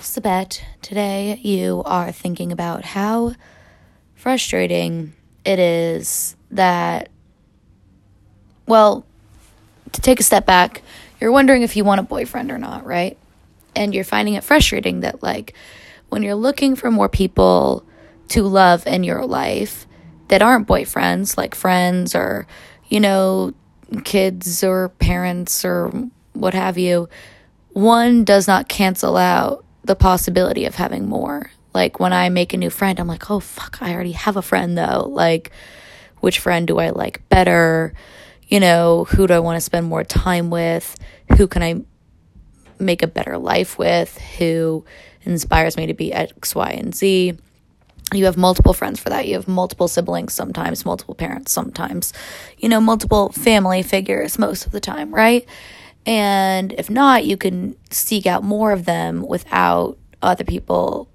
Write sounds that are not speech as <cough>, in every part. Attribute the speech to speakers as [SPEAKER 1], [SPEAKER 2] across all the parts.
[SPEAKER 1] So, bet today you are thinking about how frustrating it is that, well, to take a step back, you're wondering if you want a boyfriend or not, right? And you're finding it frustrating that, like, when you're looking for more people to love in your life that aren't boyfriends, like friends or, you know, kids or parents or what have you, one does not cancel out the possibility of having more. Like when I make a new friend, I'm like, oh, fuck, I already have a friend though. Like, which friend do I like better? You know, who do I want to spend more time with? Who can I make a better life with? Who inspires me to be X, Y, and Z? You have multiple friends for that. You have multiple siblings sometimes, multiple parents sometimes, you know, multiple family figures most of the time, right? And if not, you can seek out more of them without other people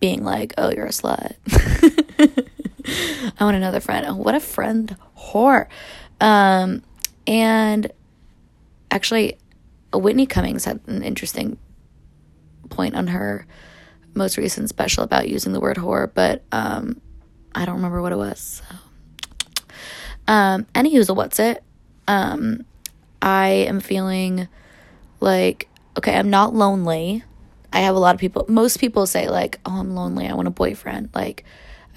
[SPEAKER 1] being like, oh, you're a slut. <laughs> I want another friend. Oh, what a friend whore. Um, and actually, Whitney Cummings had an interesting point on her most recent special about using the word whore, but um, I don't remember what it was. So. Um, anywho's a what's it? Um, I am feeling like, okay, I'm not lonely. I have a lot of people, most people say, like, oh, I'm lonely. I want a boyfriend. Like,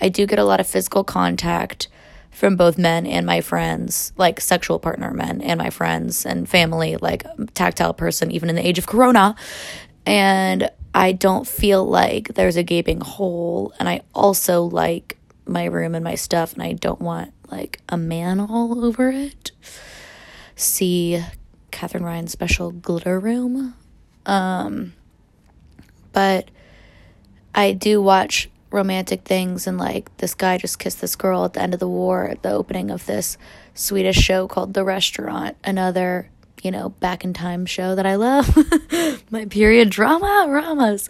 [SPEAKER 1] I do get a lot of physical contact from both men and my friends, like sexual partner men and my friends and family, like tactile person, even in the age of Corona. And I don't feel like there's a gaping hole. And I also like my room and my stuff, and I don't want like a man all over it see Katherine Ryan's special Glitter Room. Um, but I do watch romantic things and like this guy just kissed this girl at the end of the war at the opening of this Swedish show called The Restaurant, another, you know, back in time show that I love. <laughs> My period drama dramas.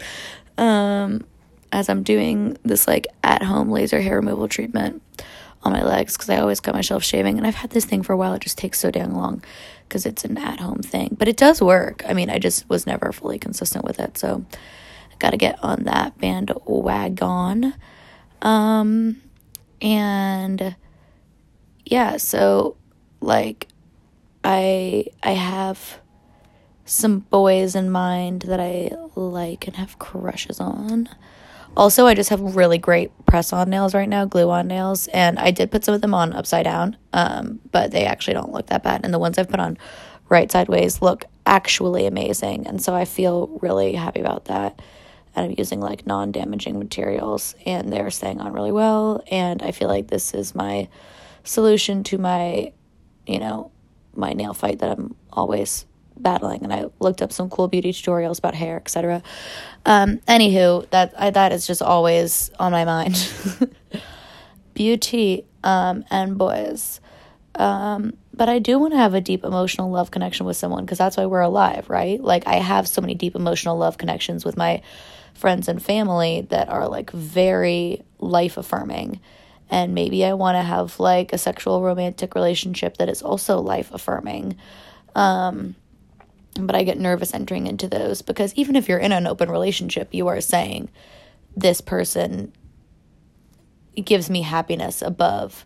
[SPEAKER 1] Um, as I'm doing this like at home laser hair removal treatment on my legs because I always cut myself shaving. And I've had this thing for a while. It just takes so dang long because it's an at home thing. But it does work. I mean, I just was never fully consistent with it. So I got to get on that bandwagon. Um, and yeah, so like I I have some boys in mind that I like and have crushes on. Also, I just have really great press on nails right now, glue on nails, and I did put some of them on upside down, um, but they actually don't look that bad. And the ones I've put on right sideways look actually amazing, and so I feel really happy about that. And I'm using like non damaging materials, and they're staying on really well. And I feel like this is my solution to my, you know, my nail fight that I'm always battling and I looked up some cool beauty tutorials about hair, etc. Um, anywho, that I, that is just always on my mind. <laughs> beauty um, and boys. Um, but I do want to have a deep emotional love connection with someone because that's why we're alive, right? Like I have so many deep emotional love connections with my friends and family that are like very life affirming. And maybe I want to have like a sexual romantic relationship that is also life affirming. Um, but I get nervous entering into those because even if you're in an open relationship, you are saying, this person gives me happiness above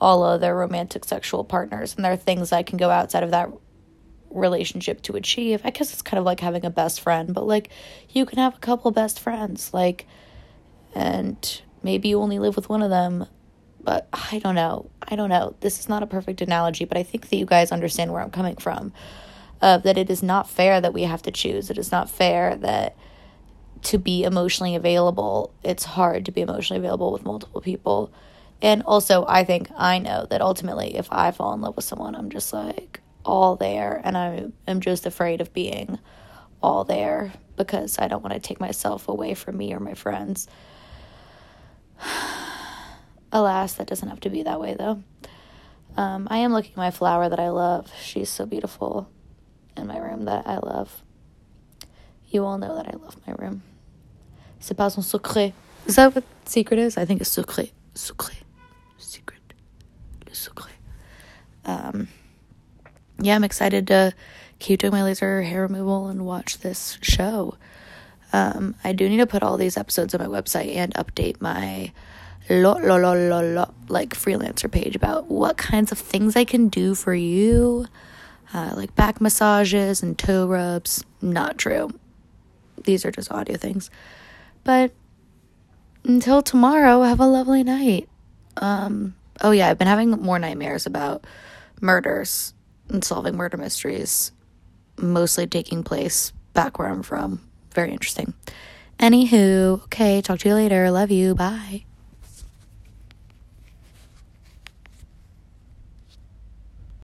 [SPEAKER 1] all other romantic sexual partners. And there are things I can go outside of that relationship to achieve. I guess it's kind of like having a best friend, but like you can have a couple best friends, like, and maybe you only live with one of them. But I don't know. I don't know. This is not a perfect analogy, but I think that you guys understand where I'm coming from of that it is not fair that we have to choose. It is not fair that to be emotionally available, it's hard to be emotionally available with multiple people. And also, I think I know that ultimately, if I fall in love with someone, I'm just like all there, and I am just afraid of being all there because I don't want to take myself away from me or my friends. <sighs> Alas, that doesn't have to be that way though. Um, I am looking at my flower that I love. She's so beautiful in my room that I love. You all know that I love my room. C'est pas un secret. Is that what secret is? I think it's secret. Secret. Secret. Le secret. Um, yeah, I'm excited to keep doing my laser hair removal and watch this show. Um, I do need to put all these episodes on my website and update my lo, lo, lo, lo, lo, like freelancer page about what kinds of things I can do for you, uh, like back massages and toe rubs. Not true. These are just audio things. But until tomorrow, have a lovely night. Um, oh, yeah, I've been having more nightmares about murders and solving murder mysteries, mostly taking place back where I'm from. Very interesting. Anywho, okay, talk to you later. Love you. Bye.